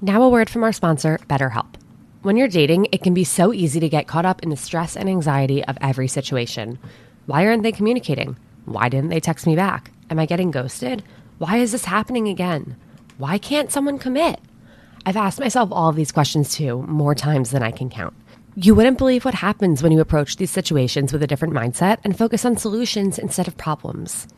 Now, a word from our sponsor, BetterHelp. When you're dating, it can be so easy to get caught up in the stress and anxiety of every situation. Why aren't they communicating? Why didn't they text me back? Am I getting ghosted? Why is this happening again? Why can't someone commit? I've asked myself all of these questions too, more times than I can count. You wouldn't believe what happens when you approach these situations with a different mindset and focus on solutions instead of problems.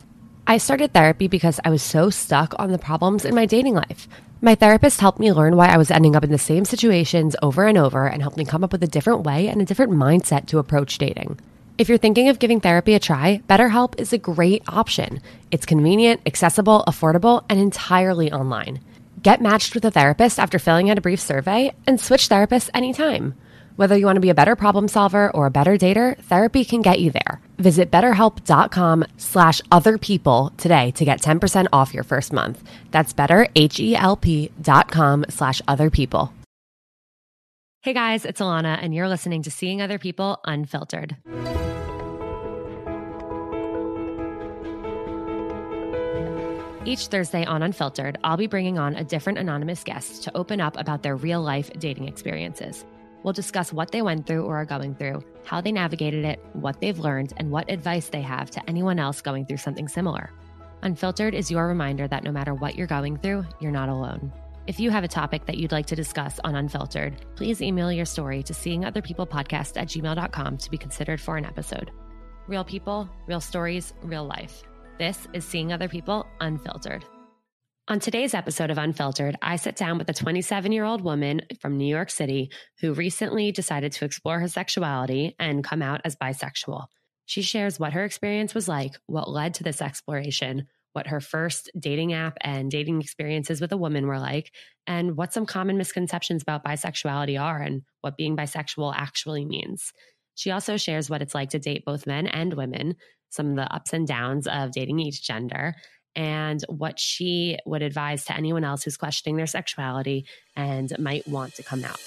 I started therapy because I was so stuck on the problems in my dating life. My therapist helped me learn why I was ending up in the same situations over and over and helped me come up with a different way and a different mindset to approach dating. If you're thinking of giving therapy a try, BetterHelp is a great option. It's convenient, accessible, affordable, and entirely online. Get matched with a therapist after filling out a brief survey and switch therapists anytime. Whether you want to be a better problem solver or a better dater, therapy can get you there. Visit betterhelp.com slash other people today to get 10% off your first month. That's betterhelp.com slash other people. Hey guys, it's Alana, and you're listening to Seeing Other People Unfiltered. Each Thursday on Unfiltered, I'll be bringing on a different anonymous guest to open up about their real life dating experiences. We'll discuss what they went through or are going through, how they navigated it, what they've learned, and what advice they have to anyone else going through something similar. Unfiltered is your reminder that no matter what you're going through, you're not alone. If you have a topic that you'd like to discuss on Unfiltered, please email your story to seeingotherpeoplepodcast at gmail.com to be considered for an episode. Real people, real stories, real life. This is Seeing Other People Unfiltered. On today's episode of Unfiltered, I sit down with a 27 year old woman from New York City who recently decided to explore her sexuality and come out as bisexual. She shares what her experience was like, what led to this exploration, what her first dating app and dating experiences with a woman were like, and what some common misconceptions about bisexuality are and what being bisexual actually means. She also shares what it's like to date both men and women, some of the ups and downs of dating each gender, and what she would advise to anyone else who's questioning their sexuality and might want to come out.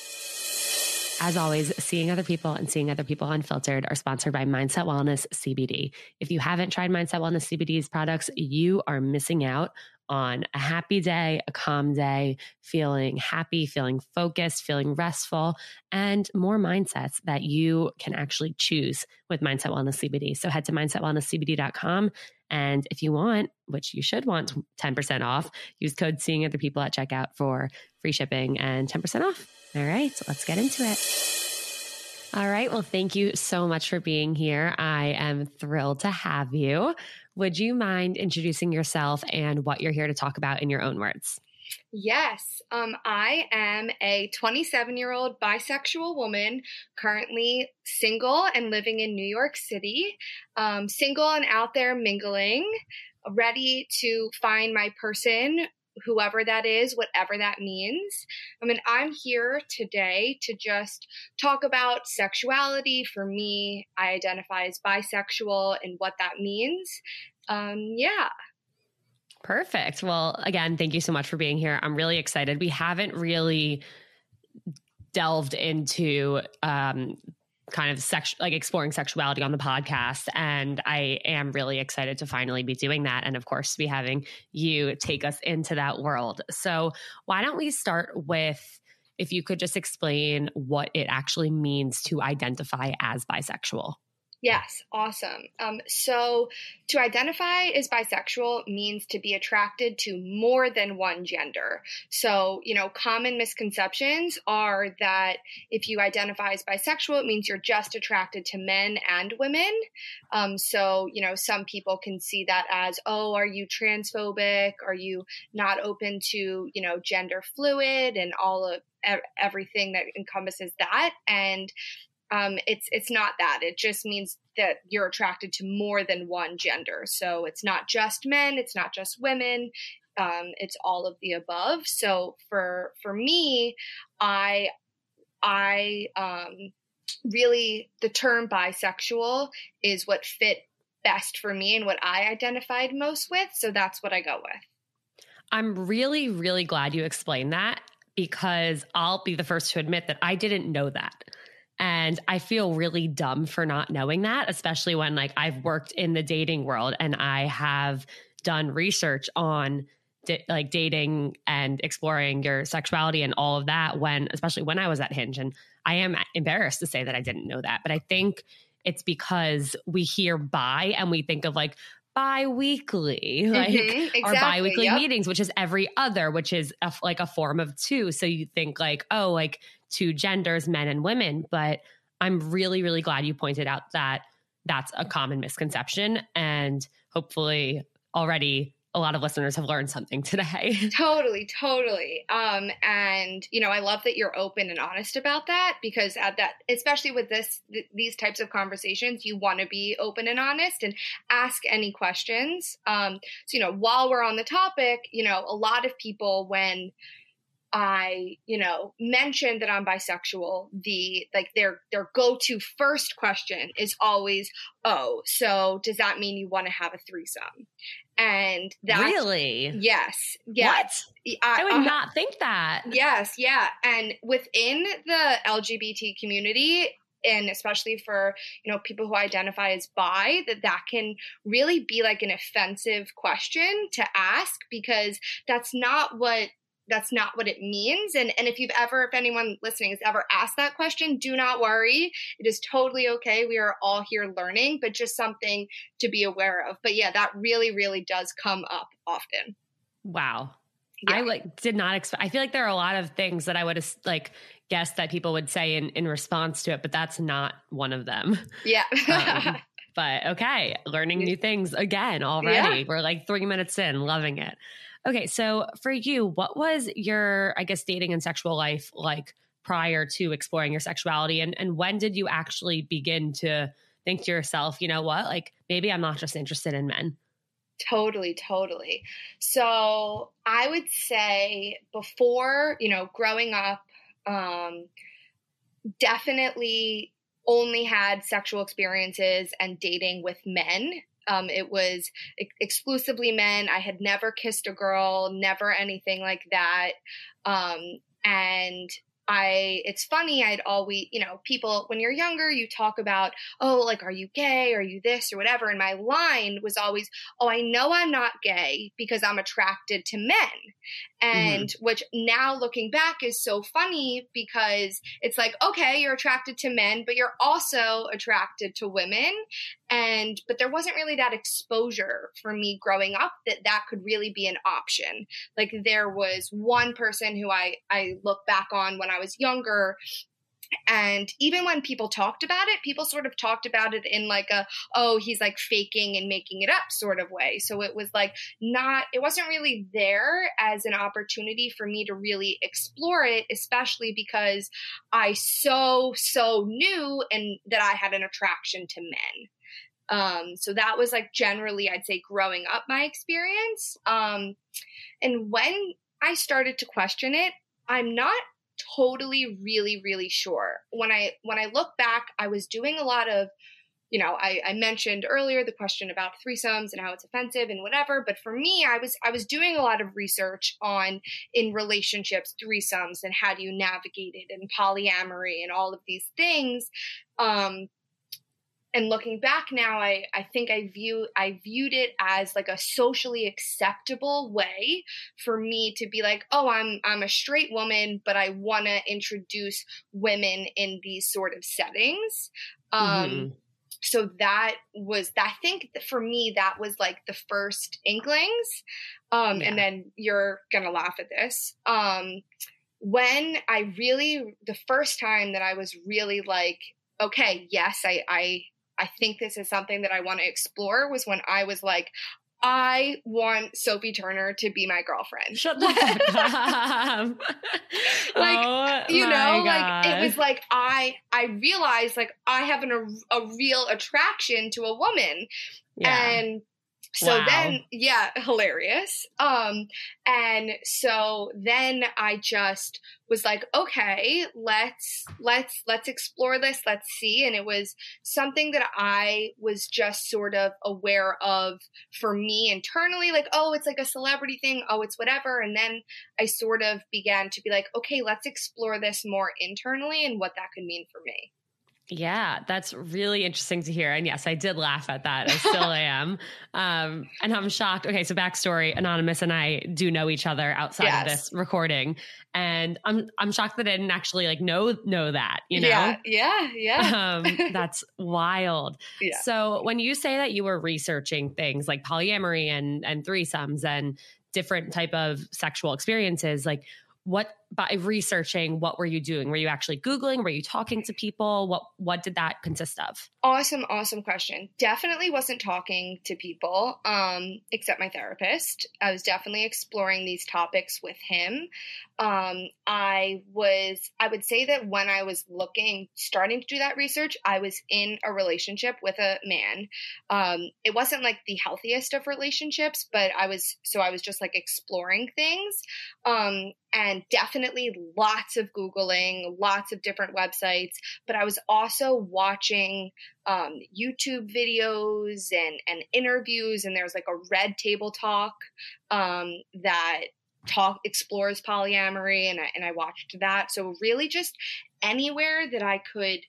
As always, Seeing Other People and Seeing Other People Unfiltered are sponsored by Mindset Wellness CBD. If you haven't tried Mindset Wellness CBD's products, you are missing out on a happy day, a calm day, feeling happy, feeling focused, feeling restful, and more mindsets that you can actually choose with Mindset Wellness CBD. So head to mindsetwellnesscbd.com. And if you want, which you should want 10% off, use code Seeing Other People at checkout for free shipping and 10% off. All right, so let's get into it. All right. Well, thank you so much for being here. I am thrilled to have you. Would you mind introducing yourself and what you're here to talk about in your own words? Yes, um, I am a 27 year old bisexual woman, currently single and living in New York City. Um, single and out there mingling, ready to find my person whoever that is, whatever that means. I mean, I'm here today to just talk about sexuality. For me, I identify as bisexual and what that means. Um, yeah. Perfect. Well, again, thank you so much for being here. I'm really excited. We haven't really delved into um, kind of sex like exploring sexuality on the podcast and i am really excited to finally be doing that and of course be having you take us into that world. So why don't we start with if you could just explain what it actually means to identify as bisexual Yes, awesome. Um, so, to identify as bisexual means to be attracted to more than one gender. So, you know, common misconceptions are that if you identify as bisexual, it means you're just attracted to men and women. Um, so, you know, some people can see that as, oh, are you transphobic? Are you not open to, you know, gender fluid and all of everything that encompasses that? And um, it's it's not that. It just means that you're attracted to more than one gender. So it's not just men. It's not just women. Um, it's all of the above. So for for me, I I um, really the term bisexual is what fit best for me and what I identified most with. So that's what I go with. I'm really really glad you explained that because I'll be the first to admit that I didn't know that. And I feel really dumb for not knowing that, especially when like I've worked in the dating world and I have done research on d- like dating and exploring your sexuality and all of that when especially when I was at Hinge. And I am embarrassed to say that I didn't know that but I think it's because we hear bi and we think of like bi-weekly like Mhm, our exactly, bi-weekly yep. meetings which is every other which is a, like a form of two. So you think like oh like two genders men and women but i'm really really glad you pointed out that that's a common misconception and hopefully already a lot of listeners have learned something today Totally, totally. Um, and you know, I love that you're open and honest about that because at that, especially with this, th- these types of conversations, you want to be open and honest and ask any questions. Um, so you know, while we're on the topic, you know, a lot of people when I, you know, mention that I'm bisexual, the like their their go-to first question is always, "Oh, so does that mean you want to have a threesome?" And that's really Yes. Yes. what I, i would uh, not think that Yes. Yeah. And within the LGBT community, and especially for you know people who identify as bi that that can really be like an offensive question to ask because that's not what that's not what it means and and if you've ever if anyone listening has ever asked that question do not worry it is totally okay we are all here learning but just something to be aware of but yeah that really really does come up often wow Yeah. I like did not expect. I feel like there are a lot of things that I would have like guessed that people would say in in response to it, but that's not one of them. yeah Um, but okay, learning new things again already. Yeah. We're like three minutes in, loving it. Okay, so for you, what was your, I guess, dating and sexual life like prior to exploring your sexuality, and and when did you actually begin to think to yourself, you know what, like maybe I'm not just interested in men. Totally, totally. So I would say before, you know, growing up, um, definitely only had sexual experiences and dating with men. Um, it was ex- exclusively men. I had never kissed a girl, never anything like that. Um, and I, it's funny, I'd always, you know, people, when you're younger, you talk about, oh, like, are you gay? Are you this or whatever? And my line was always, oh, I know I'm not gay because I'm attracted to men. And which now looking back is so funny because it's like, okay, you're attracted to men, but you're also attracted to women. And, but there wasn't really that exposure for me growing up that that could really be an option. Like there was one person who I, I look back on when I was younger and even when people talked about it, people sort of talked about it in like a, oh, he's like faking and making it up sort of way. So it was like not, it wasn't really there as an opportunity for me to really explore it, especially because I so, so knew and that I had an attraction to men. Um, so that was like generally, I'd say, growing up my experience. Um, and when I started to question it, I'm not totally really really sure when i when i look back i was doing a lot of you know I, I mentioned earlier the question about threesomes and how it's offensive and whatever but for me i was i was doing a lot of research on in relationships threesomes and how do you navigate it and polyamory and all of these things um and looking back now I, I think i view i viewed it as like a socially acceptable way for me to be like oh i'm i'm a straight woman but i want to introduce women in these sort of settings um Mhm. so that was i think for me that was like the first inklings um Yeah. and then you're gonna laugh at this um when i really the first time that i was really like okay yes i i i think this is something that i want to explore was when i was like I want Sophie Turner to be my girlfriend. Shut the fuck up. Like, oh, you know like it was like i i realized like i have an, a, a real attraction to a woman yeah. and so Wow. then yeah hilarious um and so then i just was like okay let's let's let's explore this let's see and it was something that i was just sort of aware of for me internally like oh it's like a celebrity thing oh it's whatever and then i sort of began to be like okay let's explore this more internally and what that could mean for me Yeah, that's really interesting to hear. And yes, I did laugh at that. I still am. Um, and I'm shocked. Okay, so backstory: Anonymous and I do know each other outside yes. of this recording, and I'm I'm shocked that I didn't actually like know know that. You know? Yeah, yeah, yeah. um, that's wild. Yeah. So when you say that you were researching things like polyamory and and threesomes and different type of sexual experiences, like what by researching what were you doing? Were you actually googling? Were you talking to people? What what did that consist of? Awesome awesome question. Definitely wasn't talking to people um except my therapist. I was definitely exploring these topics with him. Um i was i would say that when i was looking starting to do that research i was in a relationship with a man. Um it wasn't like the healthiest of relationships but i was so i was just like exploring things. Um and definitely lots of Googling, lots of different websites, but I was also watching um, YouTube videos and, and interviews, and there's like a red table talk um, that talk explores polyamory, and I, and I watched that. So really, just anywhere that I could,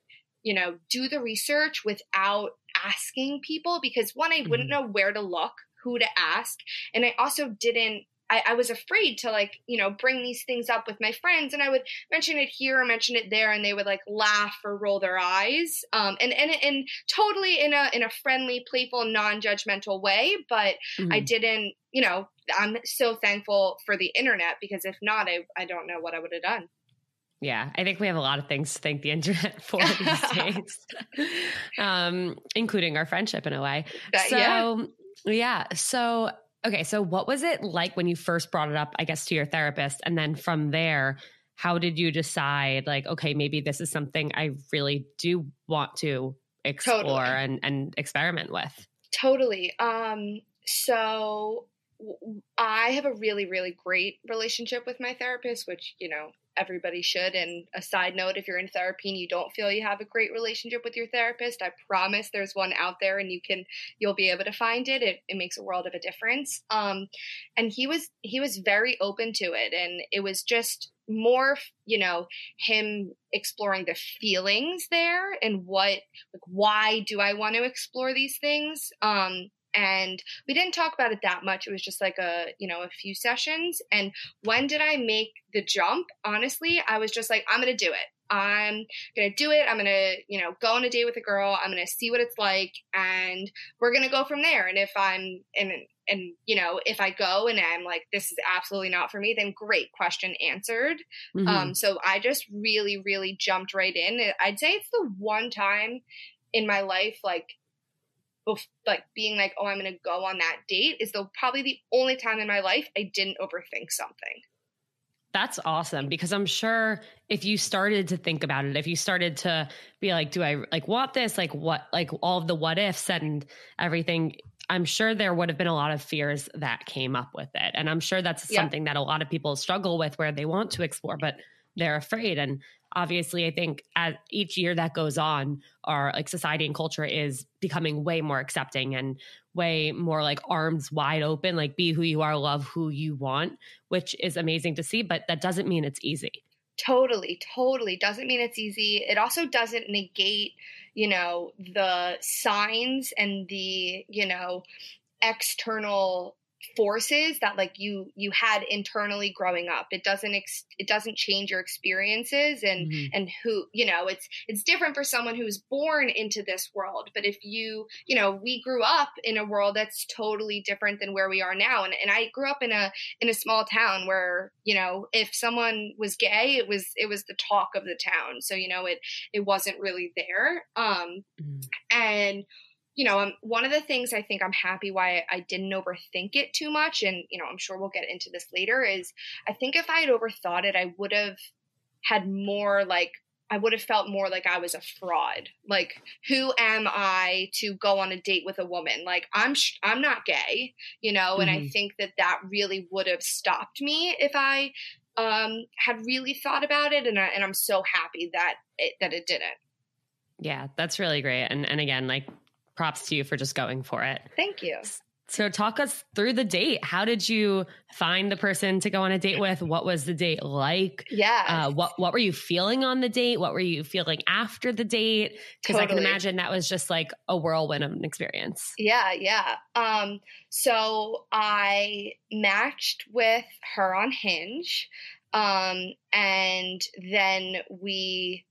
you know, do the research without asking people, because one, I wouldn't mm-hmm. know where to look, who to ask, and I also didn't I, I, was afraid to like you know bring these things up with my friends and i would mention it here or mention it there and they would like laugh or roll their eyes um, and and and totally in a in a friendly playful non-judgmental way but mm-hmm. i didn't you know i'm so thankful for the internet because if not i, I don't know what i would have done yeah, I think we have a lot of things to thank the internet for these days, um, including our friendship in a way. That, so, yeah. yeah. So, Okay, so what was it like when you first brought it up, I guess, to your therapist? And then from there, how did you decide, like, okay, maybe this is something I really do want to explore totally. and, and experiment with? Totally. Um, so I have a really, really great relationship with my therapist, which, you know, everybody should. And a side note, if you're in therapy and you don't feel you have a great relationship with your therapist, I promise there's one out there and you can you'll be able to find it. It, it makes a world of a difference. Um, and he was he was very open to it, and it was just more you know him exploring the feelings there and what like why do i want to explore these things um and we didn't talk about it that much. It was just like a you know a few sessions. And when did i make the jump? Honestly i was just like i'm gonna do it. I'm gonna do it. I'm gonna you know go on a date with a girl. I'm gonna see what it's like and we're gonna go from there. And if i'm and and you know if i go and i'm like this is absolutely not for me then great question answered. Mm-hmm. um so i just really really jumped right in. I'd say it's the one time in my life like like being like, oh, I'm going to go on that date is the probably the only time in my life I didn't overthink something. That's awesome because I'm sure if you started to think about it, if you started to be like, do I like want this? Like what, like all of the what ifs and everything, I'm sure there would have been a lot of fears that came up with it. And I'm sure that's yeah. something that a lot of people struggle with where they want to explore, but they're afraid. And obviously, I think as each year that goes on, our like society and culture is becoming way more accepting and way more like arms wide open, like be who you are, love who you want, which is amazing to see. But that doesn't mean it's easy. Totally, totally. Doesn't mean it's easy. It also doesn't negate, you know, the signs and the, you know, external forces that like you you had internally growing up. It doesn't ex- it doesn't change your experiences and mm-hmm. and who you know it's it's different for someone who's born into this world. But if you you know we grew up in a world that's totally different than where we are now. And, and i grew up in a in a small town where you know if someone was gay it was it was the talk of the town. So you know it it wasn't really there. Um mm-hmm. and you know, um, one of the things I think I'm happy why I didn't overthink it too much, and you know, I'm sure we'll get into this later, is I think if I had overthought it, I would have had more like I would have felt more like I was a fraud. Like, who am I to go on a date with a woman? Like, I'm sh- I'm not gay, you know. Mm-hmm. And I mm-hmm. think that that really would have stopped me if I um, had really thought about it. And I, and I'm so happy that it, that it didn't. Yeah, that's really great. And and again, like props to you for just going for it. Thank you. So talk us through the date. How did you find the person to go on a date with? What was the date like? Yeah. Uh, what What were you feeling on the date? What were you feeling after the date? Because totally. I can imagine that was just like a whirlwind of an experience. Yeah, yeah. Um, so I matched with her on Hinge, um, and then we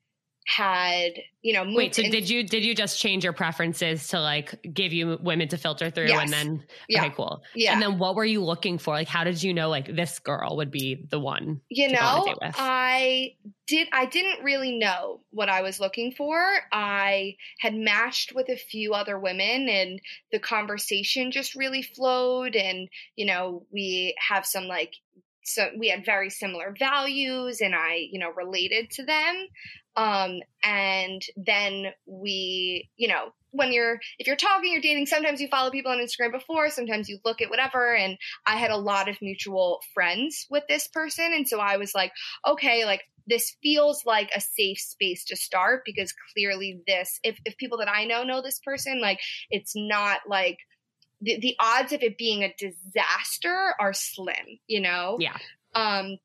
had you know wait so in- did you did you just change your preferences to like give you women to filter through yes. and then yeah. okay cool yeah and then what were you looking for like how did you know like this girl would be the one you know i did i didn't really know what i was looking for i had matched with a few other women and the conversation just really flowed and you know we have some like so we had very similar values and I, you know, related to them. Um, and then we, you know, when you're if you're talking you're dating sometimes you follow people on instagram before sometimes you look at whatever. And i had a lot of mutual friends with this person. And so i was like okay like this feels like a safe space to start because clearly this if, if people that i know know this person like it's not like the, the odds of it being a disaster are slim you know? Yeah. Um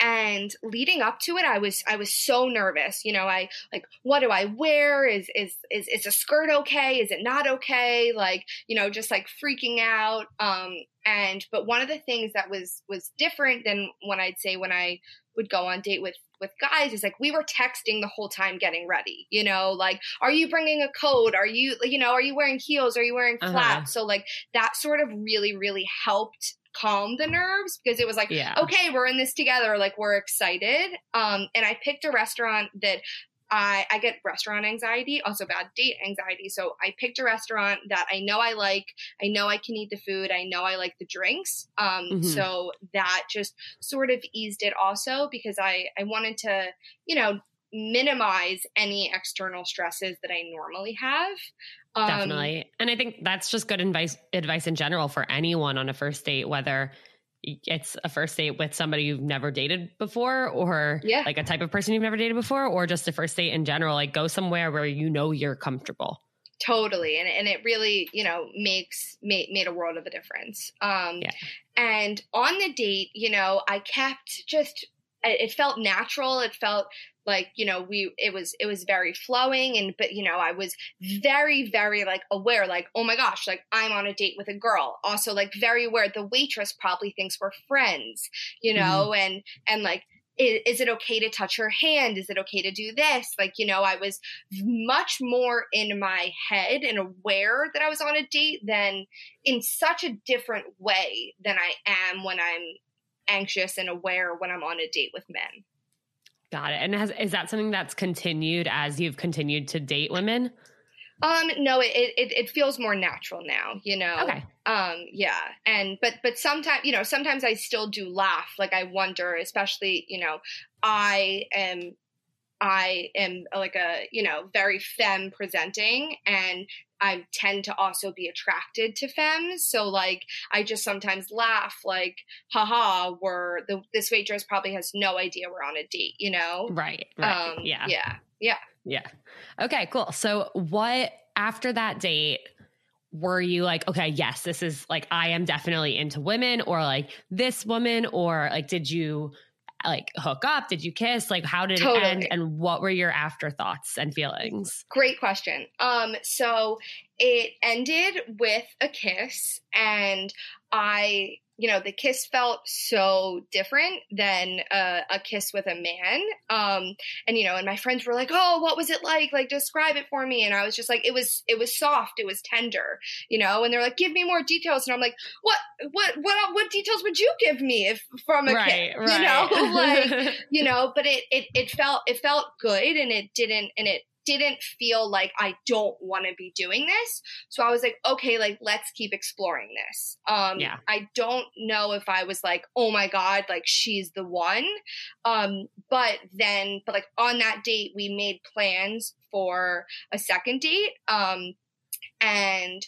and leading up to it i was i was so nervous you know i like what do i wear? Is is is is a skirt okay? Is it not okay? Like you know just like freaking out. Um and but one of the things that was was different than when i'd say when i would go on date with with guys is like we were texting the whole time getting ready you know like are you bringing a coat are you you know are you wearing heels are you wearing flats uh-huh. so like that sort of really really helped calm the nerves because it was like, yeah. okay, we're in this together. Like we're excited. Um, and I picked a restaurant that I, I get restaurant anxiety, also bad date anxiety. So I picked a restaurant that I know I like. I know I can eat the food. I know I like the drinks. Um, mm-hmm. So that just sort of eased it also because I, I wanted to, you know, minimize any external stresses that I normally have. Um, Definitely. And I think that's just good advice advice in general for anyone on a first date, whether it's a first date with somebody you've never dated before or yeah. like a type of person you've never dated before or just a first date in general like go somewhere where you know you're comfortable totally and, and it really you know makes made, made a world of a difference um yeah. and on the date you know i kept just it felt natural it felt like you know we it was it was very flowing and but you know i was very very like aware like oh my gosh like i'm on a date with a girl also like very aware the waitress probably thinks we're friends you mm-hmm. know mm-hmm. and and like is, is, it okay to touch her hand? Is it okay to do this? Like, you know, I was much more in my head and aware that I was on a date than in such a different way than I am when I'm anxious and aware when I'm on a date with men. Got it. And has, is that something that's continued as you've continued to date women? Um, no, it, it, it feels more natural now, you know? Okay. Um, yeah. And, but, but sometimes, you know, sometimes I still do laugh. Like I wonder, especially, you know, I am, I am like a, you know, very femme presenting and I tend to also be attracted to femmes. So like I just sometimes laugh like, haha, we're the this waitress probably has no idea we're on a date, you know? Right. Right. Um, yeah. Yeah. Yeah. Yeah. Okay, cool. So what after that date were you like, okay, yes, this is like I am definitely into women or like this woman or like did you like hook up? Did you kiss? Like how did totally. it end? And what were your afterthoughts and feelings? Great question. Um, so it ended with a kiss and I you know, the kiss felt so different than uh, a kiss with a man. Um, and you know, and my friends were like, "Oh, what was it like? Like, describe it for me." And I was just like, "It was, it was soft, it was tender," you know. And they're like, "Give me more details." And I'm like, "What, what, what, what details would you give me if from a right, kiss?" Right. You know, like, you know. But it, it, it felt, it felt good, and it didn't, and it didn't feel like I don't want to be doing this. So I was like, okay, like let's keep exploring this. Um yeah. I don't know if I was like, oh my God, like she's the one. Um, but then but like on that date we made plans for a second date. Um and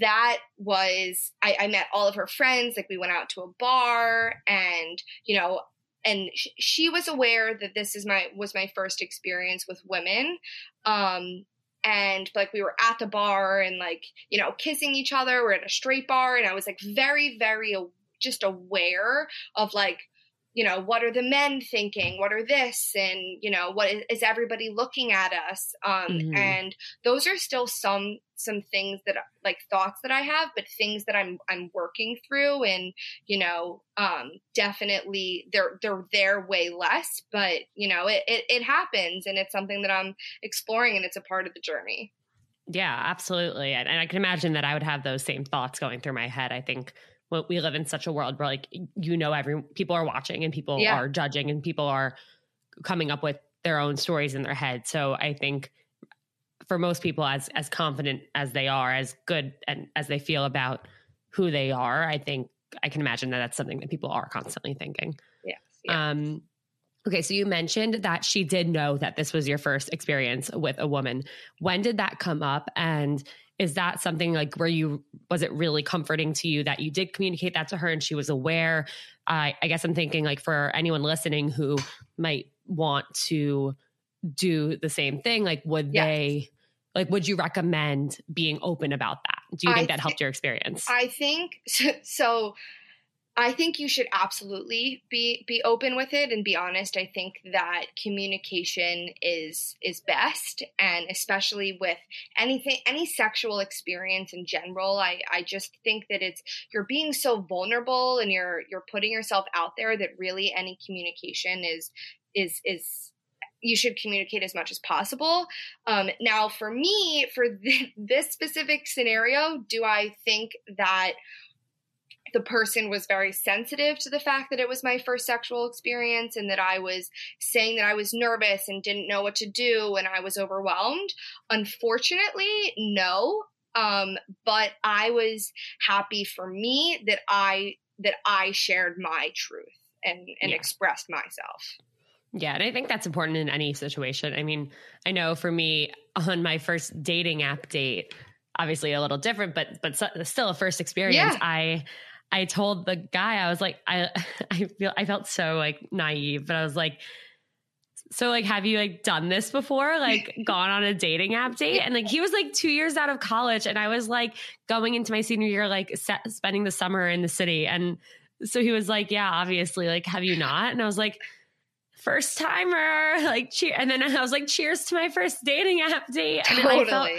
that was I, I, met all of her friends like we went out to a bar and you know and sh- she was aware that this is my was my first experience with women um and like we were at the bar and like you know kissing each other. We're at a straight bar and i was like very very just aware of like you know what are the men thinking? What are this? And you know what is, is everybody looking at us? Um mm-hmm. and those are still some some things that like thoughts that i have but things that i'm i'm working through and you know um definitely they're they're there way less but you know it, it it happens and it's something that i'm exploring and it's a part of the journey. Yeah absolutely. And, and i can imagine that i would have those same thoughts going through my head i think we live in such a world where like you know every people are watching and people yeah. are judging and people are coming up with their own stories in their head so i think for most people as as confident as they are as good and as they feel about who they are i think i can imagine that that's something that people are constantly thinking yes yeah. um okay so you mentioned that she did know that this was your first experience with a woman when did that come up and is that something like where you was it really comforting to you that you did communicate that to her and she was aware? Uh, i guess i'm thinking like for anyone listening who might want to do the same thing like would yes. they like would you recommend being open about that? Do you think I that helped your experience? I think so, so I think you should absolutely be be open with it and be honest. I think that communication is is best and especially with anything any sexual experience in general. I I just think that it's you're being so vulnerable and you're you're putting yourself out there that really any communication is is is you should communicate as much as possible. Um, now, for me, for th- this specific scenario, do I think that the person was very sensitive to the fact that it was my first sexual experience and that I was saying that I was nervous and didn't know what to do and I was overwhelmed. Unfortunately, no. Um, but I was happy for me that I that I shared my truth and and yeah. expressed myself. Yeah, and I think that's important in any situation. I mean, I know for me on my first dating app date, obviously a little different, but but still a first experience. Yeah. I I told the guy, I was like, I, I feel, I felt so like naive, but I was like, so like, have you like done this before? Like gone on a dating app date? And like, he was like two years out of college and I was like going into my senior year, like set, spending the summer in the city. And so he was like, yeah, obviously, like, have you not? And I was like, first timer, like cheer. And then I was like, cheers to my first dating app date. And totally. I felt,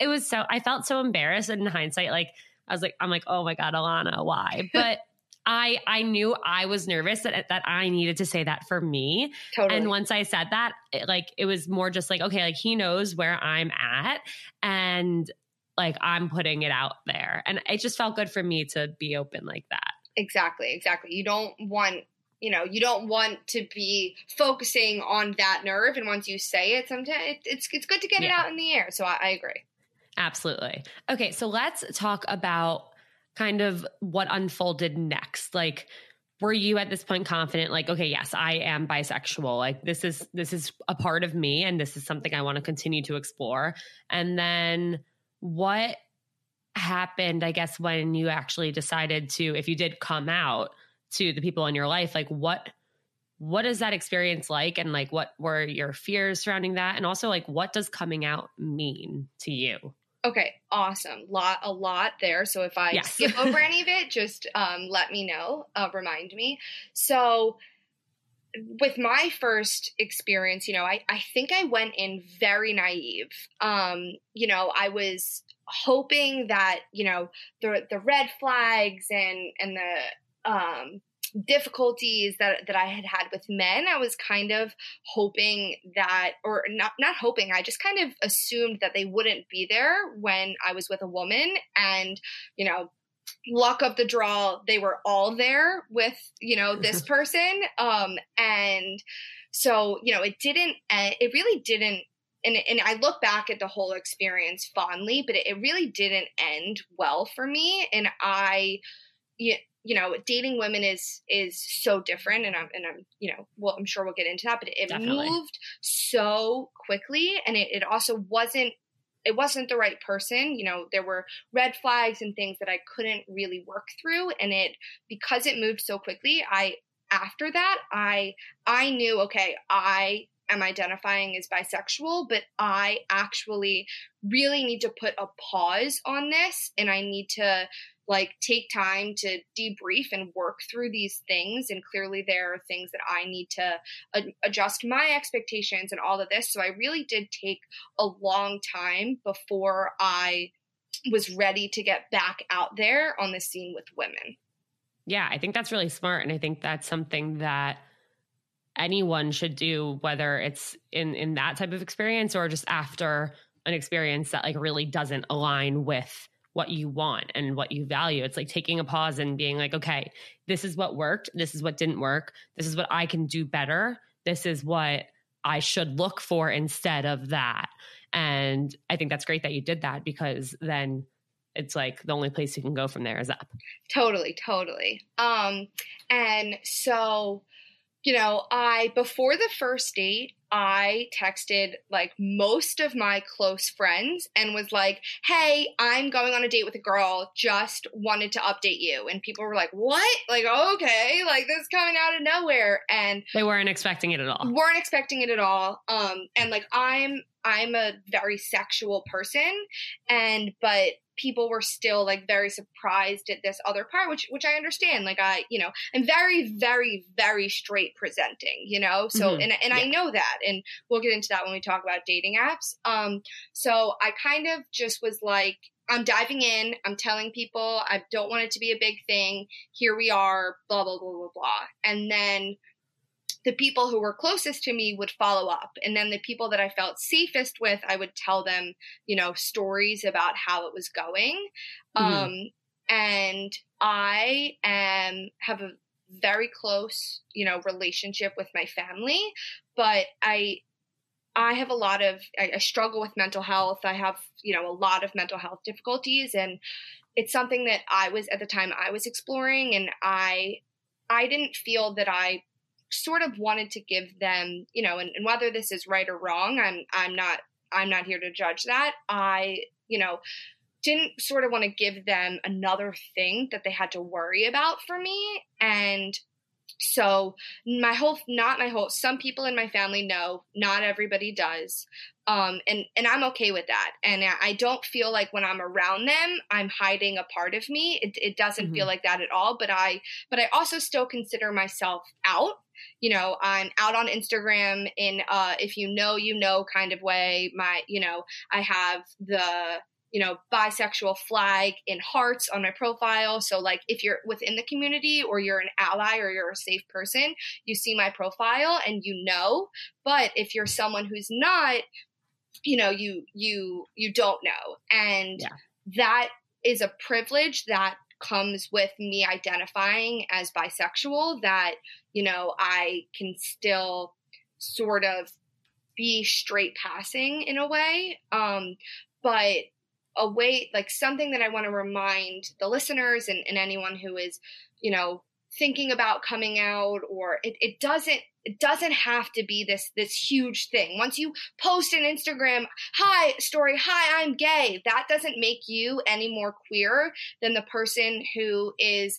it was so, I felt so embarrassed in hindsight. Like, I was like, I'm like, oh my God, Alana, why? But I I knew I was nervous that that I needed to say that for me. Totally. And once I said that, it, like it was more just like, okay, like he knows where I'm at and like I'm putting it out there. And it just felt good for me to be open like that. Exactly, exactly. You don't want you know you don't want to be focusing on that nerve and once you say it sometimes it, it's it's good to get yeah. it out in the air so I, I agree Absolutely. Okay, so let's talk about kind of what unfolded next. Like were you at this point confident like okay, yes, I am bisexual. Like this is this is a part of me and this is something I want to continue to explore. And then what happened I guess when you actually decided to if you did come out to the people in your life, like what what is that experience like and like what were your fears surrounding that and also like what does coming out mean to you Okay, awesome. Lot a lot there. So if I yes. skip over any of it, just um, let me know. Uh, remind me. So with my first experience, you know, I, I think I went in very naive. Um, you know, I was hoping that, you know, the the red flags and and the um difficulties that that I had had with men, I was kind of hoping that, or not not hoping, I just kind of assumed that they wouldn't be there when I was with a woman, and you know, luck of the draw, they were all there with you know this person, um, and so you know, it didn't, it really didn't and and I look back at the whole experience fondly, but it, it really didn't end well for me. And I, you know, dating women is is so different, and I'm and I'm you know, well, I'm sure we'll get into that, but it Definitely. moved so quickly, and it, it also wasn't it wasn't the right person you know there were red flags and things that i couldn't really work through and it because it moved so quickly i after that i i knew okay i am identifying as bisexual, but I actually really need to put a pause on this and I need to like take time to debrief and work through these things and clearly there are things that i need to ad- adjust my expectations and all of this. So i really did take a long time before i was ready to get back out there on the scene with women. Yeah i think that's really smart and i think that's something that anyone should do whether it's in in that type of experience or just after an experience that like really doesn't align with what you want and what you value. It's like taking a pause and being like, okay, this is what worked. This is what didn't work. This is what I can do better. This is what I should look for instead of that. And I think that's great that you did that because then it's like the only place you can go from there is up. Totally, totally. Um and so you know, I before the first date, I texted like most of my close friends and was like, "Hey, I'm going on a date with a girl. Just wanted to update you." And people were like, "What?" Like, "Okay, like this coming out of nowhere." And they weren't expecting it at all. Weren't expecting it at all. Um and like I'm I'm a very sexual person and but people were still like very surprised at this other part which which I understand like I you know I'm very very very straight presenting you know so mm-hmm. and and yeah. I know that and we'll get into that when we talk about dating apps um so I kind of just was like I'm diving in. I'm telling people I don't want it to be a big thing. Here we are, blah, blah, blah, blah, blah. And then the people who were closest to me would follow up. And then the people that I felt safest with, I would tell them, you know, stories about how it was going. Mm-hmm. Um, and I am have a very close, you know, relationship with my family, but I I have a lot of I, I struggle with mental health. I have, you know, a lot of mental health difficulties and it's something that I was at the time I was exploring and I I didn't feel that I sort of wanted to give them, you know, and, and whether this is right or wrong, I'm I'm not I'm not here to judge that. I, you know, didn't sort of want to give them another thing that they had to worry about for me. And so my whole not my whole some people in my family know, not everybody does. Um, and and I'm okay with that. And I don't feel like when I'm around them, I'm hiding a part of me. It, it doesn't mm-hmm. feel like that at all. But I but I also still consider myself out you know i'm out on instagram in uh if you know you know kind of way my you know i have the you know bisexual flag in hearts on my profile. So like if you're within the community or you're an ally or you're a safe person you see my profile and you know. But if you're someone who's not you know you you you don't know. And yeah. that is a privilege that comes with me identifying as bisexual that you know, I can still sort of be straight passing in a way. Um, but a way, like something that I want to remind the listeners and, and anyone who is, you know, thinking about coming out or it, it doesn't it doesn't have to be this this huge thing. Once you post an instagram hi story hi i'm gay that doesn't make you any more queer than the person who is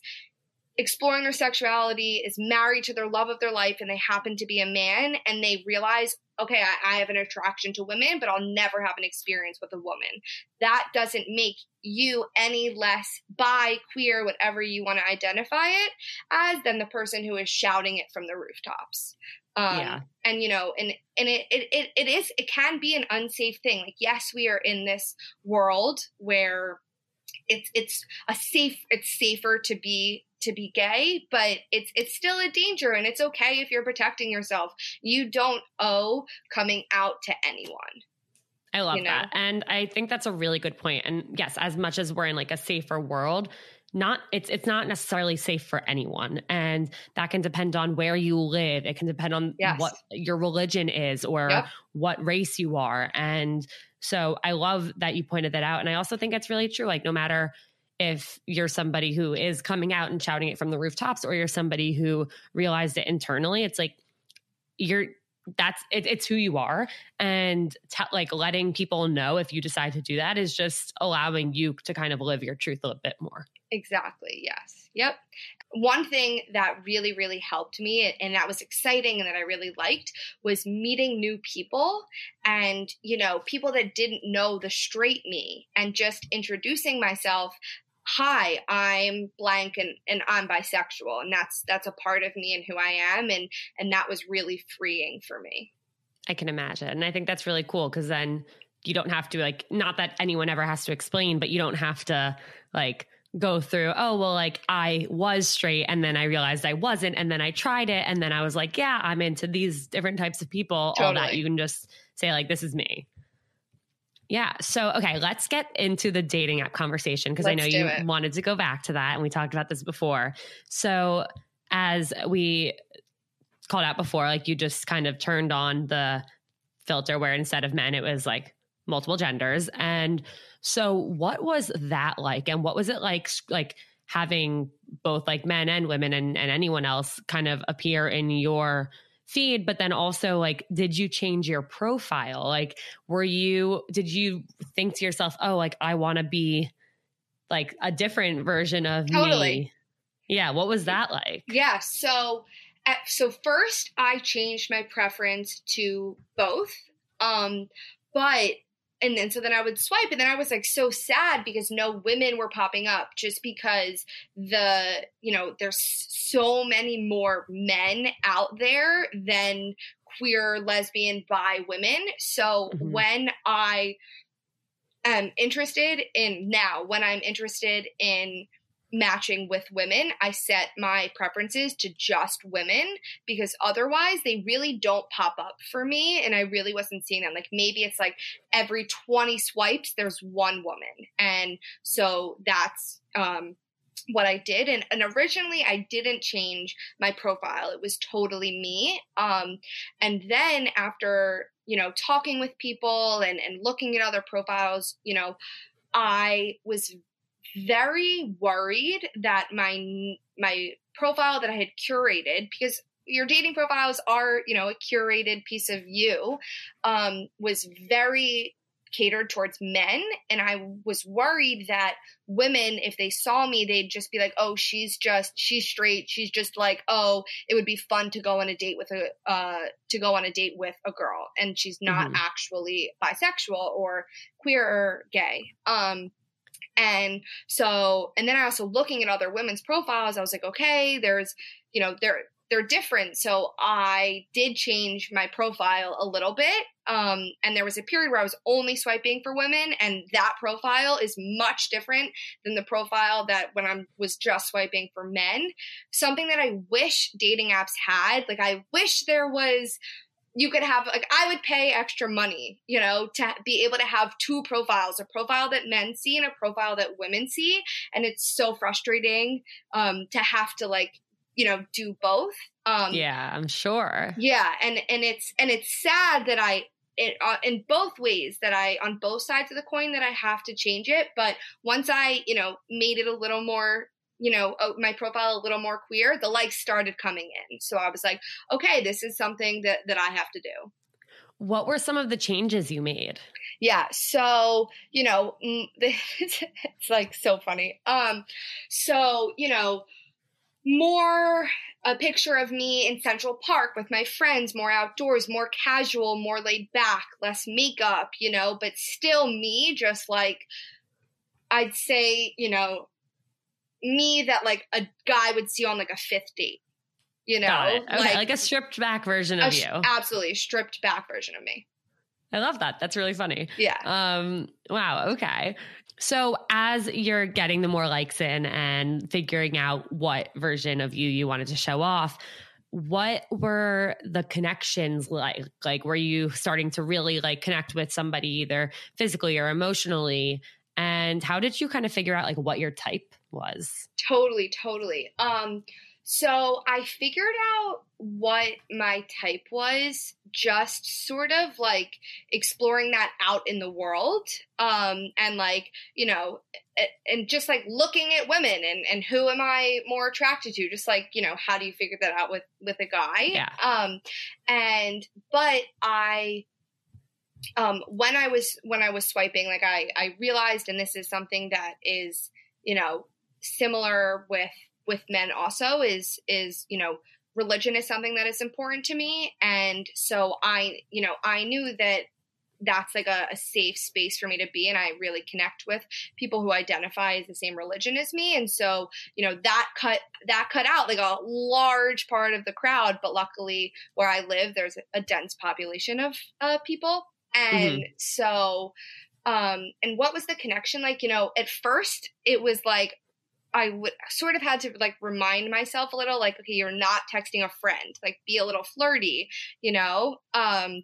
exploring their sexuality, is married to their love of their life, and they happen to be a man, and they realize, okay, I, I, have an attraction to women, but I'll never have an experience with a woman. That doesn't make you any less bi, queer, whatever you want to identify it as, than the person who is shouting it from the rooftops. Um, yeah. and you know, and, and it, it, it, it is, it can be an unsafe thing. Like, yes, we are in this world where it's, it's a safe, it's safer to be to be gay, but it's it's still a danger and it's okay if you're protecting yourself. You don't owe coming out to anyone. I love you know? that. And I think that's a really good point. And yes, as much as we're in like a safer world, not it's it's not necessarily safe for anyone and that can depend on where you live it can depend on yes. what your religion is or yep. what race you are and so i love that you pointed that out and i also think it's really true like no matter if you're somebody who is coming out and shouting it from the rooftops or you're somebody who realized it internally it's like you're that's it, it's who you are. And t- like letting people know if you decide to do that is just allowing you to kind of live your truth a little bit more. Exactly yes. Yep. One thing that really, really helped me and that was exciting and that I really liked was meeting new people and, you know, people that didn't know the straight me and just introducing myself hi i'm blank and, and i'm bisexual and that's that's a part of me and who i am and and that was really freeing for me. I can imagine and i think that's really cool because then you don't have to like not that anyone ever has to explain but you don't have to like go through oh well like i was straight and then i realized i wasn't and then i tried it and then i was like yeah i'm into these different types of people totally. all that. You can just say like this is me yeah. So, okay, let's get into the dating app conversation because I know you it. wanted to go back to that and we talked about this before. So, as we called out before, like you just kind of turned on the filter where instead of men, it was like multiple genders. And so, what was that like? And what was it like, like having both like men and women and, and anyone else kind of appear in your feed but then also like did you change your profile? Like were you did you think to yourself oh like i want to be like a different version of totally. me. Yeah what was that like? Yeah so at, so first i changed my preference to both um but and then so then I would swipe, and then I was like so sad because no women were popping up just because the you know there's so many more men out there than queer, lesbian, bi women. So mm-hmm. when I am interested in now, when I'm interested in matching with women, I set my preferences to just women because otherwise they really don't pop up for me and I really wasn't seeing them. Like maybe it's like every 20 swipes there's one woman. And so that's um what I did and, and originally I didn't change my profile. It was totally me. Um and then after, you know, talking with people and and looking at other profiles, you know, I was very worried that my my profile that I had curated because your dating profiles are you know a curated piece of you um, was very catered towards men. And i was worried that women if they saw me they'd just be like oh she's just she's straight. She's just like oh it would be fun to go on a date with a uh to go on a date with a girl. And she's not mm-hmm. actually bisexual or queer or gay. Um and so, and then I also looking at other women's profiles, I was like, okay, there's, you know, they're, they're different. So I did change my profile a little bit. Um, and there was a period where I was only swiping for women, and that profile is much different than the profile that when I was just swiping for men. Something that I wish dating apps had, like I wish there was you could have like I would pay extra money, you know, to be able to have two profiles, a profile that men see and a profile that women see, and it's so frustrating um to have to like, you know, do both. Um Yeah, I'm sure. Yeah, and and it's and it's sad that I it uh, in both ways that I on both sides of the coin that I have to change it, but once I, you know, made it a little more you know uh, my profile a little more queer the likes started coming in. So i was like okay this is something that that i have to do. What were some of the changes you made? Yeah so you know it's like so funny. Um so you know more a picture of me in Central Park with my friends, more outdoors, more casual, more laid back, less makeup, you know, but still me, just like I'd say, you know, me that like a guy would see on like a fifth date. You know, okay, like, like, a stripped back version of you. Absolutely, stripped back version of me. I love that. That's really funny. Yeah. Um. Wow. Okay. So as you're getting the more likes in and figuring out what version of you you wanted to show off, what were the connections like? Like, were you starting to really like connect with somebody either physically or emotionally? And how did you kind of figure out like what your type was. Totally, totally. Um, so I figured out what my type was just sort of like exploring that out in the world um and like you know and just like looking at women and and who am i more attracted to just like you know how do you figure that out with with a guy yeah um and but i um when i was when i was swiping like i i realized and this is something that is you know similar with with men also is is you know religion is something that is important to me. And so i you know i knew that that's like a, a, safe space for me to be and i really connect with people who identify as the same religion as me. And so you know that cut that cut out like a large part of the crowd. But luckily where i live there's a dense population of uh, people. And mm-hmm. so um and what was the connection? Like you know at first it was like I would sort of had to like remind myself a little like okay you're not texting a friend. Like be a little flirty you know? Um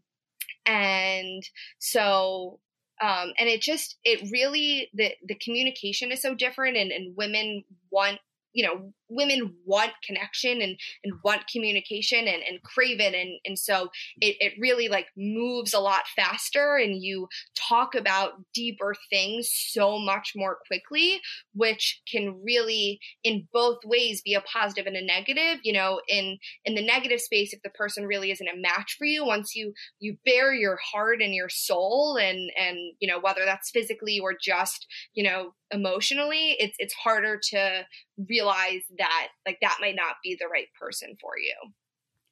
and so um and it just it really the the communication is so different and and women want you know women want connection and and want communication and, and crave it. And and so it, it really like moves a lot faster and you talk about deeper things so much more quickly which can really in both ways be a positive and a negative. You know in in the negative space if the person really isn't a match for you once you you bare your heart and your soul and and you know whether that's physically or just you know emotionally it's it's harder to realize that like that might not be the right person for you.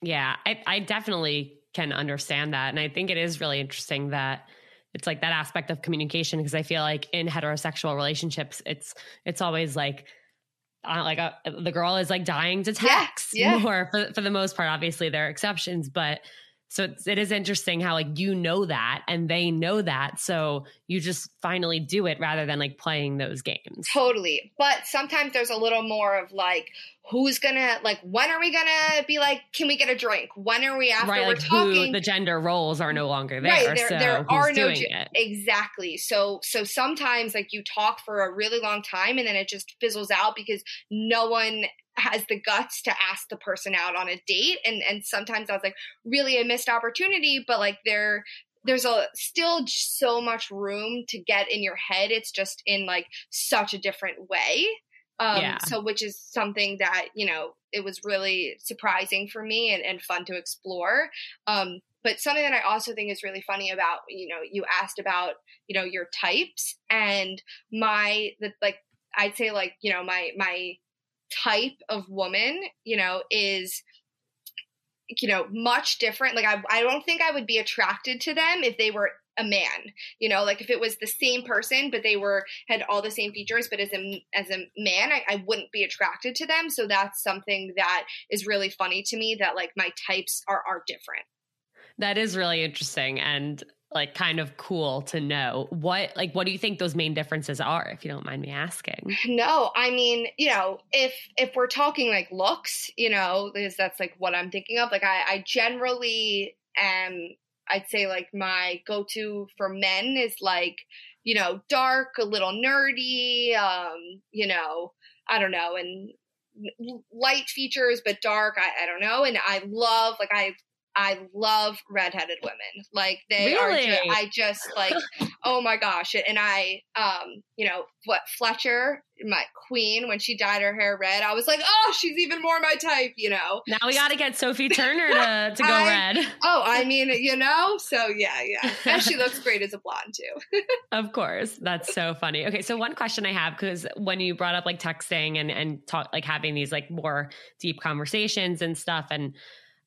Yeah, I, I definitely can understand that. And I think it is really interesting that it's like that aspect of communication because I feel like in heterosexual relationships, it's it's always like uh, like a, the girl is like dying to text yeah, yeah. more for, for the most part. Obviously, there are exceptions, but so it's, it is interesting how like you know that and they know that. So you just finally do it rather than like playing those games. Totally. But sometimes there's a little more of like, who's gonna like when are we gonna be like can we get a drink when are we after right, we're like talking who, the gender roles are no longer there right there, so there are no ge- exactly so so sometimes like you talk for a really long time and then it just fizzles out because no one has the guts to ask the person out on a date. And and sometimes I was like really a missed opportunity but like there there's a still so much room to get in your head. It's just in like such a different way. Um yeah. so which is something that you know it was really surprising for me and, and fun to explore. Um but something that I also think is really funny about, you know, you asked about, you know, your types and my the like I'd say like, you know, my my type of woman, you know, is you know, much different. Like I I don't think I would be attracted to them if they were a man you know like if it was the same person but they were had all the same features but as a as a man I, I, wouldn't be attracted to them. So that's something that is really funny to me that like my types are are different. That is really interesting. And like kind of cool to know what like what do you think those main differences are if you don't mind me asking? No i mean you know if if we're talking like looks you know because that's like what i'm thinking of like i i generally am i'd say like my go-to for men is like you know dark a little nerdy um you know i don't know and light features but dark I, I don't know and i love like i I love redheaded women. Like they really? are, ju- I just like, oh my gosh. And I, um, you know, what Fletcher, my queen, when she dyed her hair red, I was like, oh, she's even more my type, you know. Now we got to get Sophie Turner to, to go I, red. Oh, I mean, you know, so yeah, yeah. And she looks great as a blonde too. of course. That's so funny. Okay. So one question I have, because when you brought up like texting and, and talk, like having these like more deep conversations and stuff and,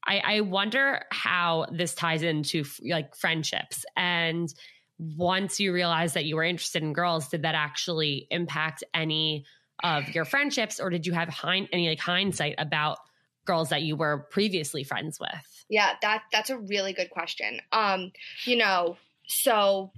I, I wonder how this ties into like friendships. And once you realized that you were interested in girls did that actually impact any of your friendships? Or did you have hind, any like hindsight about girls that you were previously friends with? Yeah that that's a really good question. Um you know so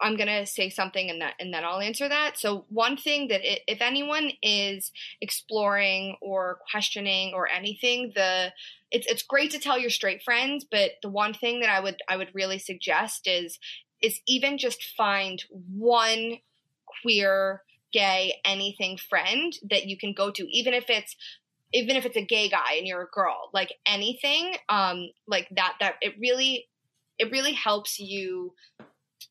I'm going to say something and that and then I'll answer that. So one thing that it, if anyone is exploring or questioning or anything, the it's it's great to tell your straight friends, but the one thing that I would I would really suggest is is even just find one queer, gay, anything friend that you can go to even if it's even if it's a gay guy and you're a girl, like anything um like that that it really it really helps you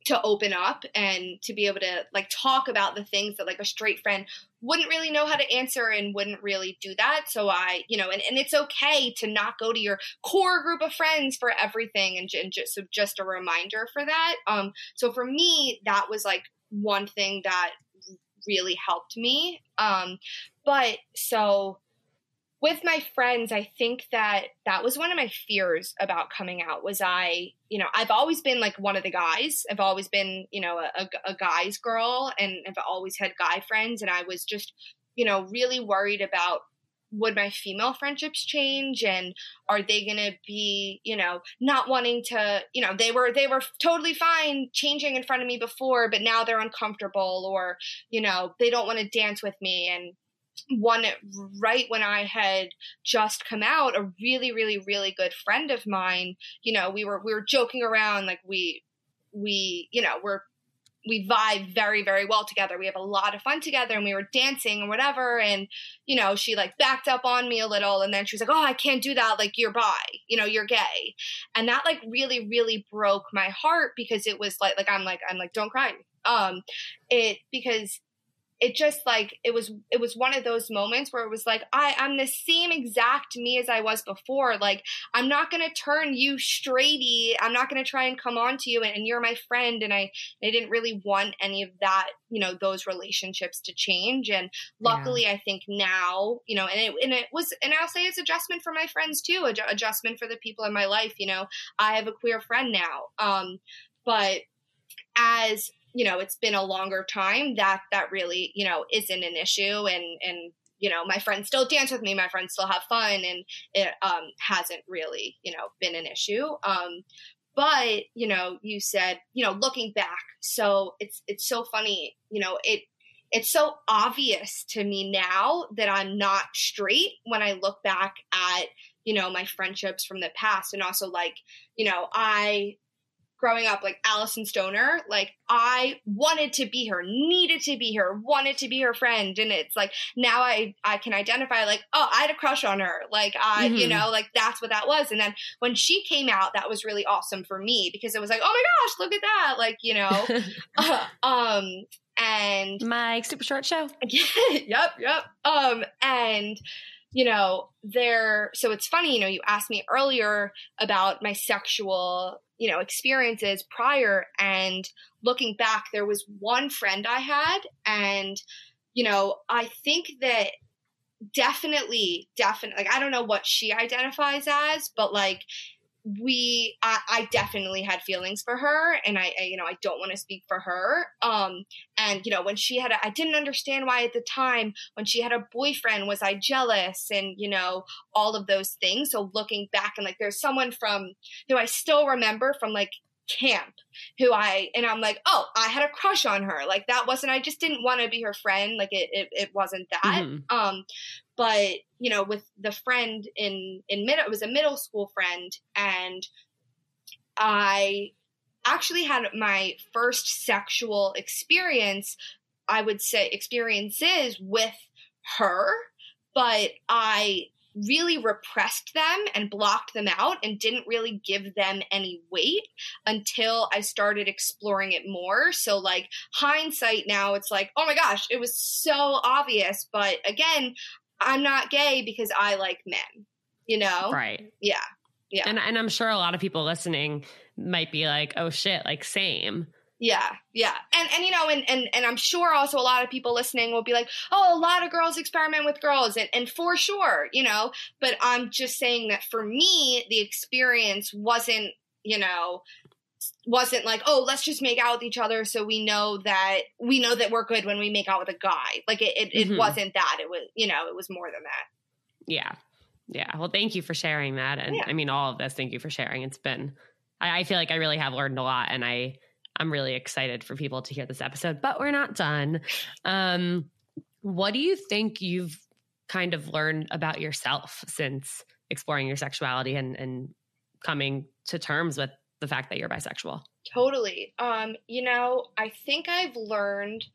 to open up and to be able to like talk about the things that like a straight friend wouldn't really know how to answer and wouldn't really do that so i you know and, and it's okay to not go to your core group of friends for everything and, and just so just a reminder for that um so for me that was like one thing that really helped me. Um, but so with my friends, I think that that was one of my fears about coming out was I, you know, I've always been like one of the guys. I've always been, you know, a, a guy's girl and I've always had guy friends. And I was just, you know, really worried about would my female friendships change and are they going to be you know not wanting to you know they were they were totally fine changing in front of me before but now they're uncomfortable or you know they don't want to dance with me and one right when I had just come out, a really, really, really good friend of mine, you know, we were we were joking around like we we, you know, we're we vibe very, very well together. We have a lot of fun together and we were dancing or whatever. And, you know, she like backed up on me a little and then she was like, Oh, I can't do that. Like you're bi, you know, you're gay. And that like really, really broke my heart because it was like, like, I'm like, I'm like, don't cry. Um, it, because it just like it was it was one of those moments where it was like i i'm the same exact me as i was before. Like i'm not gonna turn you straighty. I'm not gonna try and come on to you and, and you're my friend and i i didn't really want any of that you know those relationships to change. And luckily yeah. i think now you know and it, and it was and i'll say it's adjustment for my friends too. Ad- adjustment for the people in my life you know. I have a queer friend now. Um but as you know it's been a longer time that that really you know isn't an issue and and you know my friends still dance with me my friends still have fun and it um hasn't really you know been an issue. Um but you know you said you know looking back so it's it's so funny you know it it's so obvious to me now that I'm not straight when I look back at you know my friendships from the past and also like you know I growing up, like Alyson Stoner, like I wanted to be her, needed to be her, wanted to be her friend. And it's like now I I can identify like, oh, I had a crush on her. Like I, mm-hmm. you know, like that's what that was. And then when she came out, that was really awesome for me because it was like, oh my gosh, look at that. Like, you know. uh, um and Mike's Super Short Show. yep, yep. Um and you know, there so it's funny, you know, you asked me earlier about my sexual you know experiences prior and looking back there was one friend i had and you know i think that definitely definitely like i don't know what she identifies as but like we I, I, definitely had feelings for her and I, I you know I don't want to speak for her um and you know when she had I didn't understand why at the time when she had a boyfriend was I jealous and you know all of those things. So looking back and like there's someone from who I still remember from like camp who I and I'm like, oh, I had a crush on her. Like that wasn't I just didn't want to be her friend. Like it it, it wasn't that. Mm-hmm. Um but you know with the friend in in middle it was a middle school friend and I actually had my first sexual experience I would say experiences with her but I really repressed them and blocked them out and didn't really give them any weight until I started exploring it more. So, like, hindsight now, it's like, oh my gosh, it was so obvious. But again, I'm not gay because I like men, you know? Right. Yeah. Yeah. And, and I'm sure a lot of people listening might be like, oh shit, like, same. Yeah, yeah. And and you know, and, and and I'm sure also a lot of people listening will be like, oh, a lot of girls experiment with girls, and, and for sure, you know, but I'm just saying that for me, the experience wasn't, you know, wasn't like, oh, let's just make out with each other so we know that we know that we're good when we make out with a guy. Like it it, mm-hmm. it wasn't that. It was, you know, it was more than that. Yeah. Yeah. Well, thank you for sharing that. And yeah. I mean all of this, thank you for sharing. It's been I, I feel like I really have learned a lot and I I'm really excited for people to hear this episode, but we're not done. Um, what do you think you've kind of learned about yourself since exploring your sexuality and, and coming to terms with the fact that you're bisexual? Totally. Um, you know, I think I've learned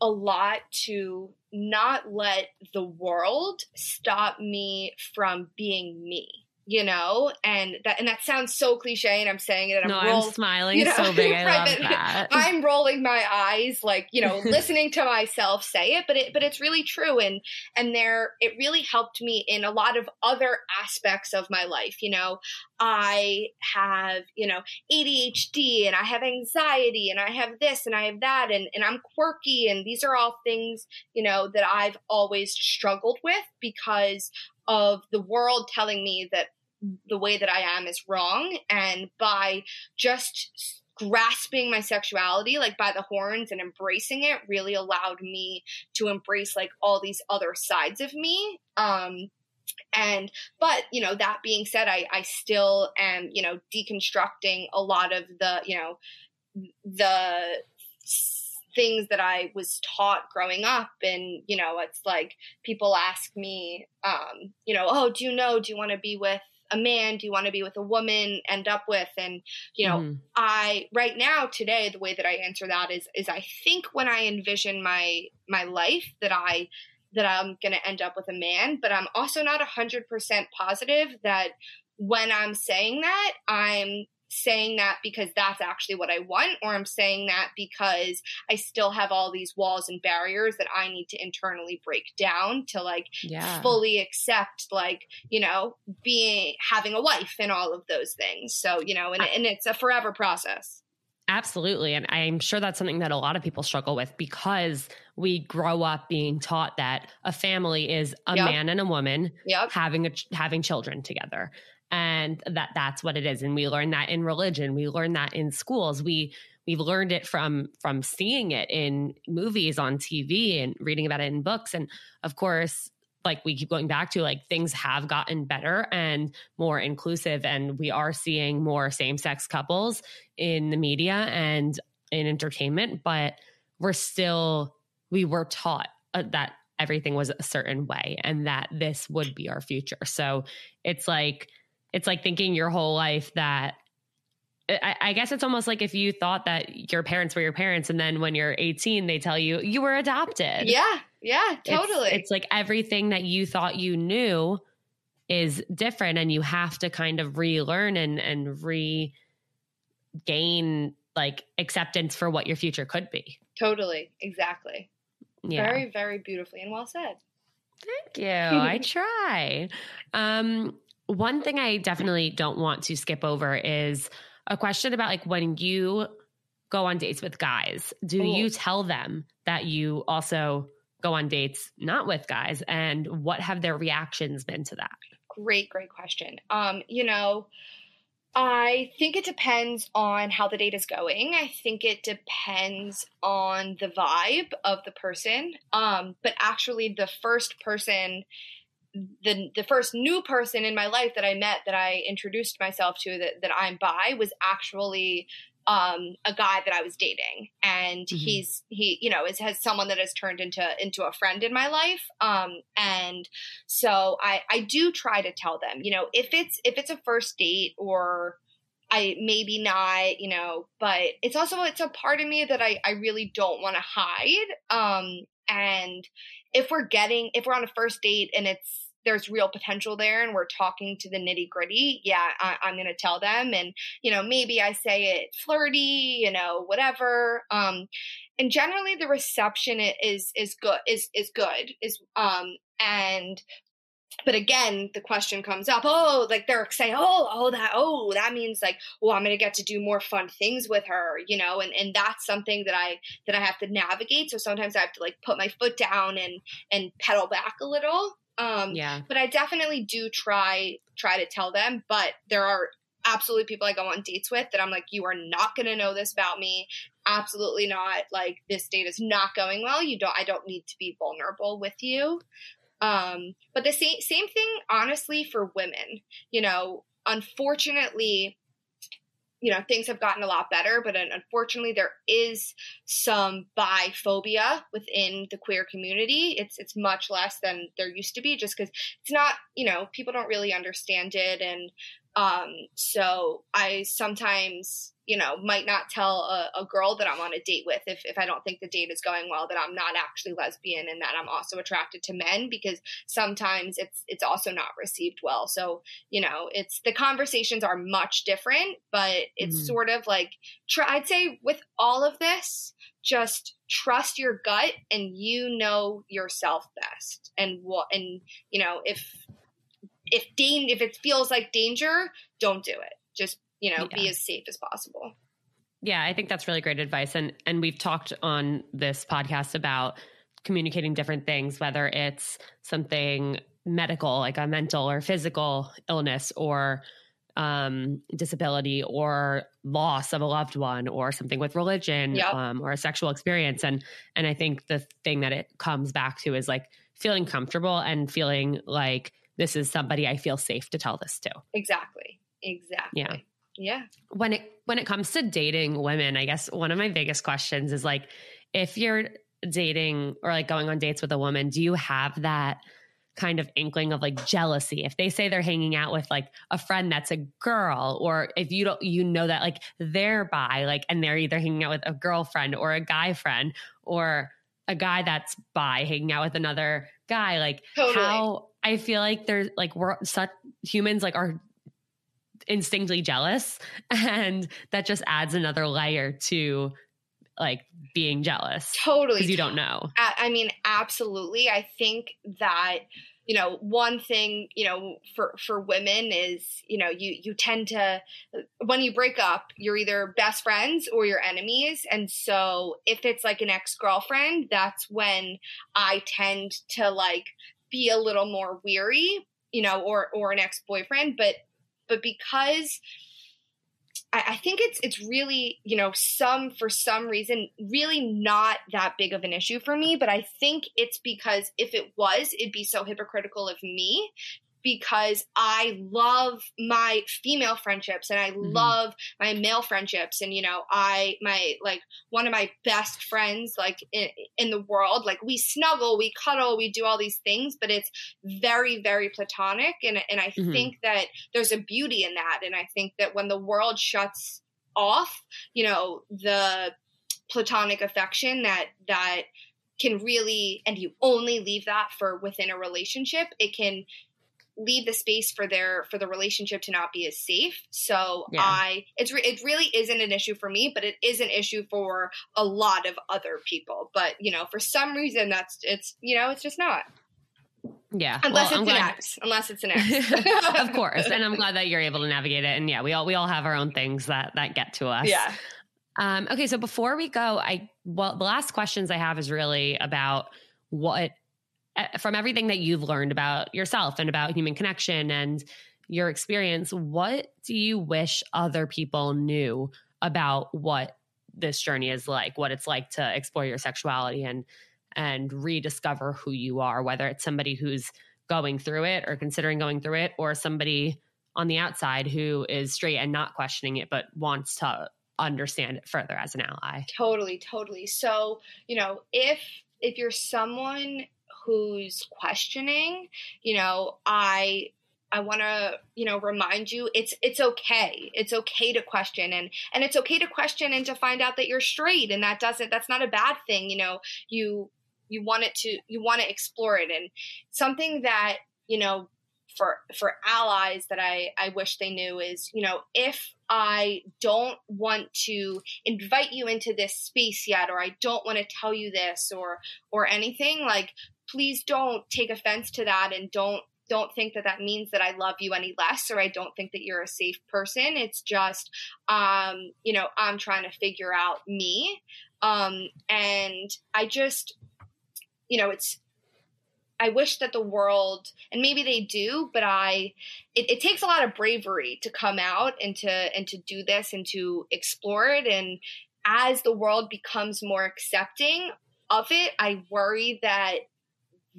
a lot to not let the world stop me from being me you know, and that and that sounds so cliche, and I'm saying it. And no, I'm, I'm smiling you know, so big. I love that. I'm rolling my eyes, like you know, listening to myself say it, but it but it's really true, and and there it really helped me in a lot of other aspects of my life. You know, I have you know ADHD, and I have anxiety, and I have this, and I have that, and and I'm quirky, and these are all things you know that I've always struggled with because of the world telling me that the way that I am is wrong. And by just grasping my sexuality like by the horns and embracing it really allowed me to embrace like all these other sides of me um and but you know that being said i i still am you know deconstructing a lot of the you know the things that I was taught growing up. And, you know, it's like people ask me, um, you know, oh, do you know, do you want to be with a man? Do you want to be with a woman? End up with? And, you know, mm. I, right now, today, the way that I answer that is, is I think when I envision my, my life that I, that I'm going to end up with a man, but I'm also not 100% positive that when I'm saying that, I'm saying that because that's actually what I want, or I'm saying that because I still have all these walls and barriers that I need to internally break down to like yeah. fully accept, like, you know, being having a wife and all of those things. So, you know, and, and it's a forever process. Absolutely. And I'm sure that's something that a lot of people struggle with because we grow up being taught that a family is a yep. man and a woman yep. having a, having children together and that that's what it is. And we learn that in religion. We learn that in schools. We we've learned it from from seeing it in movies on TV and reading about it in books. And of course like we keep going back to like things have gotten better and more inclusive and we are seeing more same-sex couples in the media and in entertainment but we're still we were taught uh, that everything was a certain way and that this would be our future. So it's like it's like thinking your whole life that I, I, guess it's almost like if you thought that your parents were your parents and then when you're 18 they tell you you were adopted. Yeah yeah totally. it's, it's like everything that you thought you knew is different and you have to kind of relearn and and regain like acceptance for what your future could be. Totally exactly. Yeah. very very beautifully and well said. Thank you. I try. Um one thing I definitely don't want to skip over is a question about like when you go on dates with guys, do Ooh. you tell them that you also go on dates not with guys and what have their reactions been to that? Great, great question. Um, you know, I think it depends on how the date is going. I think it depends on the vibe of the person. Um, but actually, the first person the the first new person in my life that I met that I introduced myself to that that I'm bi was actually um, a guy that I was dating, and mm-hmm. he's he you know is has someone that has turned into into a friend in my life, um, and so I I do try to tell them you know if it's if it's a first date or I maybe not, you know, but it's also it's a part of me that I I really don't want to hide. Um and if we're getting if we're on a first date and it's there's real potential there and we're talking to the nitty gritty, yeah, I, am going to tell them. And, you know, maybe I say it flirty, you know, whatever. Um, and generally the reception is, is good, is, is good, is, um, and, but again, the question comes up, oh, like they're saying, oh, oh, that, oh, that means like, well, I'm going to get to do more fun things with her, you know, and, and that's something that I, that I have to navigate. So sometimes I have to like put my foot down and, and pedal back a little. Um, yeah. But I definitely do try try to tell them. But there are absolutely people I go on dates with that I'm like, you are not going to know this about me. Absolutely not. Like this date is not going well. You don't. I don't need to be vulnerable with you. Um, but the same same thing, honestly, for women. You know, unfortunately, you know things have gotten a lot better but unfortunately there is some biphobia within the queer community. It's it's much less than there used to be just because it's not you know people don't really understand it. And Um, so I sometimes, you know, might not tell a, a, girl that I'm on a date with if, if I don't think the date is going well that I'm not actually lesbian and that I'm also attracted to men because sometimes it's it's also not received well. So, you know, it's the conversations are much different, but it's mm-hmm. sort of like try, I'd say with all of this, just trust your gut and you know yourself best. And what and you know, if if dan- if it feels like danger, don't do it. Just you know, yeah. be as safe as possible. Yeah, I think that's really great advice. And and we've talked on this podcast about communicating different things, whether it's something medical, like a mental or physical illness, or um, disability, or loss of a loved one, or something with religion, yep. um, or a sexual experience. And and I think the thing that it comes back to is like feeling comfortable and feeling like this is somebody I feel safe to tell this to. Exactly. Exactly. Yeah. Yeah. When it when it comes to dating women, I guess one of my biggest questions is like if you're dating or like going on dates with a woman, do you have that kind of inkling of like jealousy if they say they're hanging out with like a friend that's a girl or if you don't you know that like they're bi like and they're either hanging out with a girlfriend or a guy friend or a guy that's bi hanging out with another guy like totally. how I feel like there's like we're such humans like are instinctively jealous and that just adds another layer to like being jealous. Totally. Because you don't know. I mean absolutely. I think that you know one thing you know for for women is you know you you tend to when you break up you're either best friends or you're enemies. And so if it's like an ex-girlfriend that's when i tend to like be a little more weary, you know, or or an ex boyfriend, but but because I, I think it's it's really you know some for some reason really not that big of an issue for me, but I think it's because if it was, it'd be so hypocritical of me because I love my female friendships and I mm-hmm. love my male friendships. And, you know, I, my, like, one of my best friends, like, in, in the world, like, we snuggle, we cuddle, we do all these things, but it's very, very platonic. And, and I mm-hmm. think that there's a beauty in that. And I think that when the world shuts off, you know, the platonic affection that, that, can really and you only leave that for within a relationship it can leave the space for their for the relationship to not be as safe so yeah. i it's re- it really isn't an issue for me but it is an issue for a lot of other people but you know for some reason that's it's you know it's just not yeah. Unless well, it's an ex. Unless it's an ex. of course. And I'm glad that you're able to navigate it. And yeah, we all we all have our own things that that get to us. Yeah. Um, okay, so before we go, I well the last questions I have is really about what from everything that you've learned about yourself and about human connection and your experience, what do you wish other people knew about what this journey is like, what it's like to explore your sexuality and and rediscover who you are, whether it's somebody who's going through it or considering going through it, or somebody on the outside who is straight and not questioning it, but wants to understand it further as an ally. Totally, totally. So, you know, if if you're someone who's questioning, you know, I I want to, you know, remind you it's it's okay. It's okay to question and and it's okay to question and to find out that you're straight and that doesn't that's not a bad thing, you know. You you want it to you want to explore it and something that, you know, for for allies that I I wish they knew is, you know, if I don't want to invite you into this space yet or I don't want to tell you this or or anything, like please don't take offense to that and don't don't think that that means that I love you any less or I don't think that you're a safe person. It's just, um, you know, I'm trying to figure out me. Um, and I just, you know, it's, I wish that the world, and maybe they do, but I, it, it takes a lot of bravery to come out and to, and to do this and to explore it. And as the world becomes more accepting of it, I worry that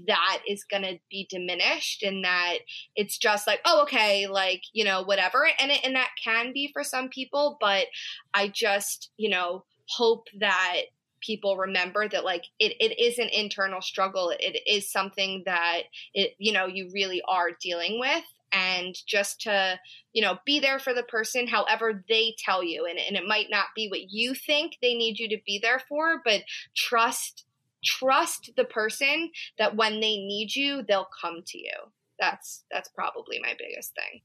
that is going to be diminished and that it's just like oh okay like you know whatever. And it, and that can be for some people but i just you know hope that people remember that like it, it is an internal struggle. It is something that it you know you really are dealing with. And just to, you know, be there for the person however they tell you. And, and it might not be what you think they need you to be there for, but trust trust the person that when they need you, they'll come to you. That's that's probably my biggest thing.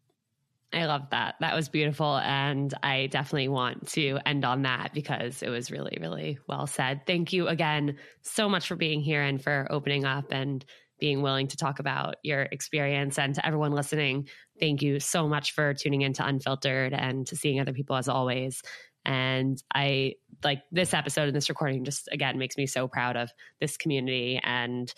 I love that. That was beautiful. And I definitely want to end on that because it was really, really well said. Thank you again so much for being here and for opening up and being willing to talk about your experience. And to everyone listening, thank you so much for tuning into Unfiltered and to seeing other people as always. And I like this episode and this recording just again makes me so proud of this community and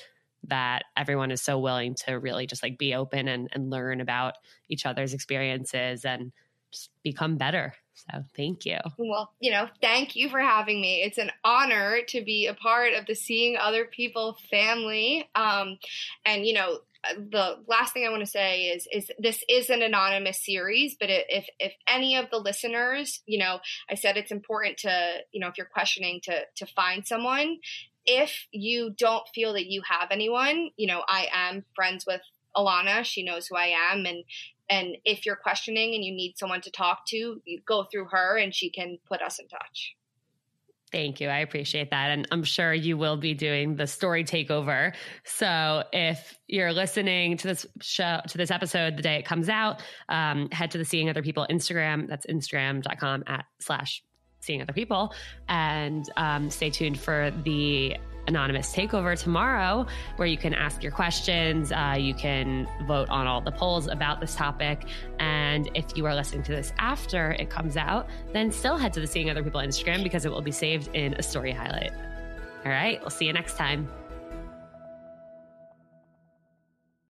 that everyone is so willing to really just like be open and, and learn about each other's experiences and just become better. So thank you. Well, you know, thank you for having me. It's an honor to be a part of the Seeing Other People family. Um, and, you know, the last thing I want to say is is this is an anonymous series, but if if any of the listeners, you know, I said it's important to, you know, if you're questioning to to find someone, if you don't feel that you have anyone, you know, I am friends with Alana. She knows who I am. And and if you're questioning and you need someone to talk to, you go through her and she can put us in touch. Thank you. I appreciate that. And I'm sure you will be doing the story takeover. So if you're listening to this show, to this episode the day it comes out, um, head to the Seeing Other People Instagram. That's instagram.com at slash seeing other people. And um, stay tuned for the anonymous takeover tomorrow where you can ask your questions uh, you can vote on all the polls about this topic. And if you are listening to this after it comes out then still head to the seeing other people instagram because it will be saved in a story highlight. All right we'll see you next time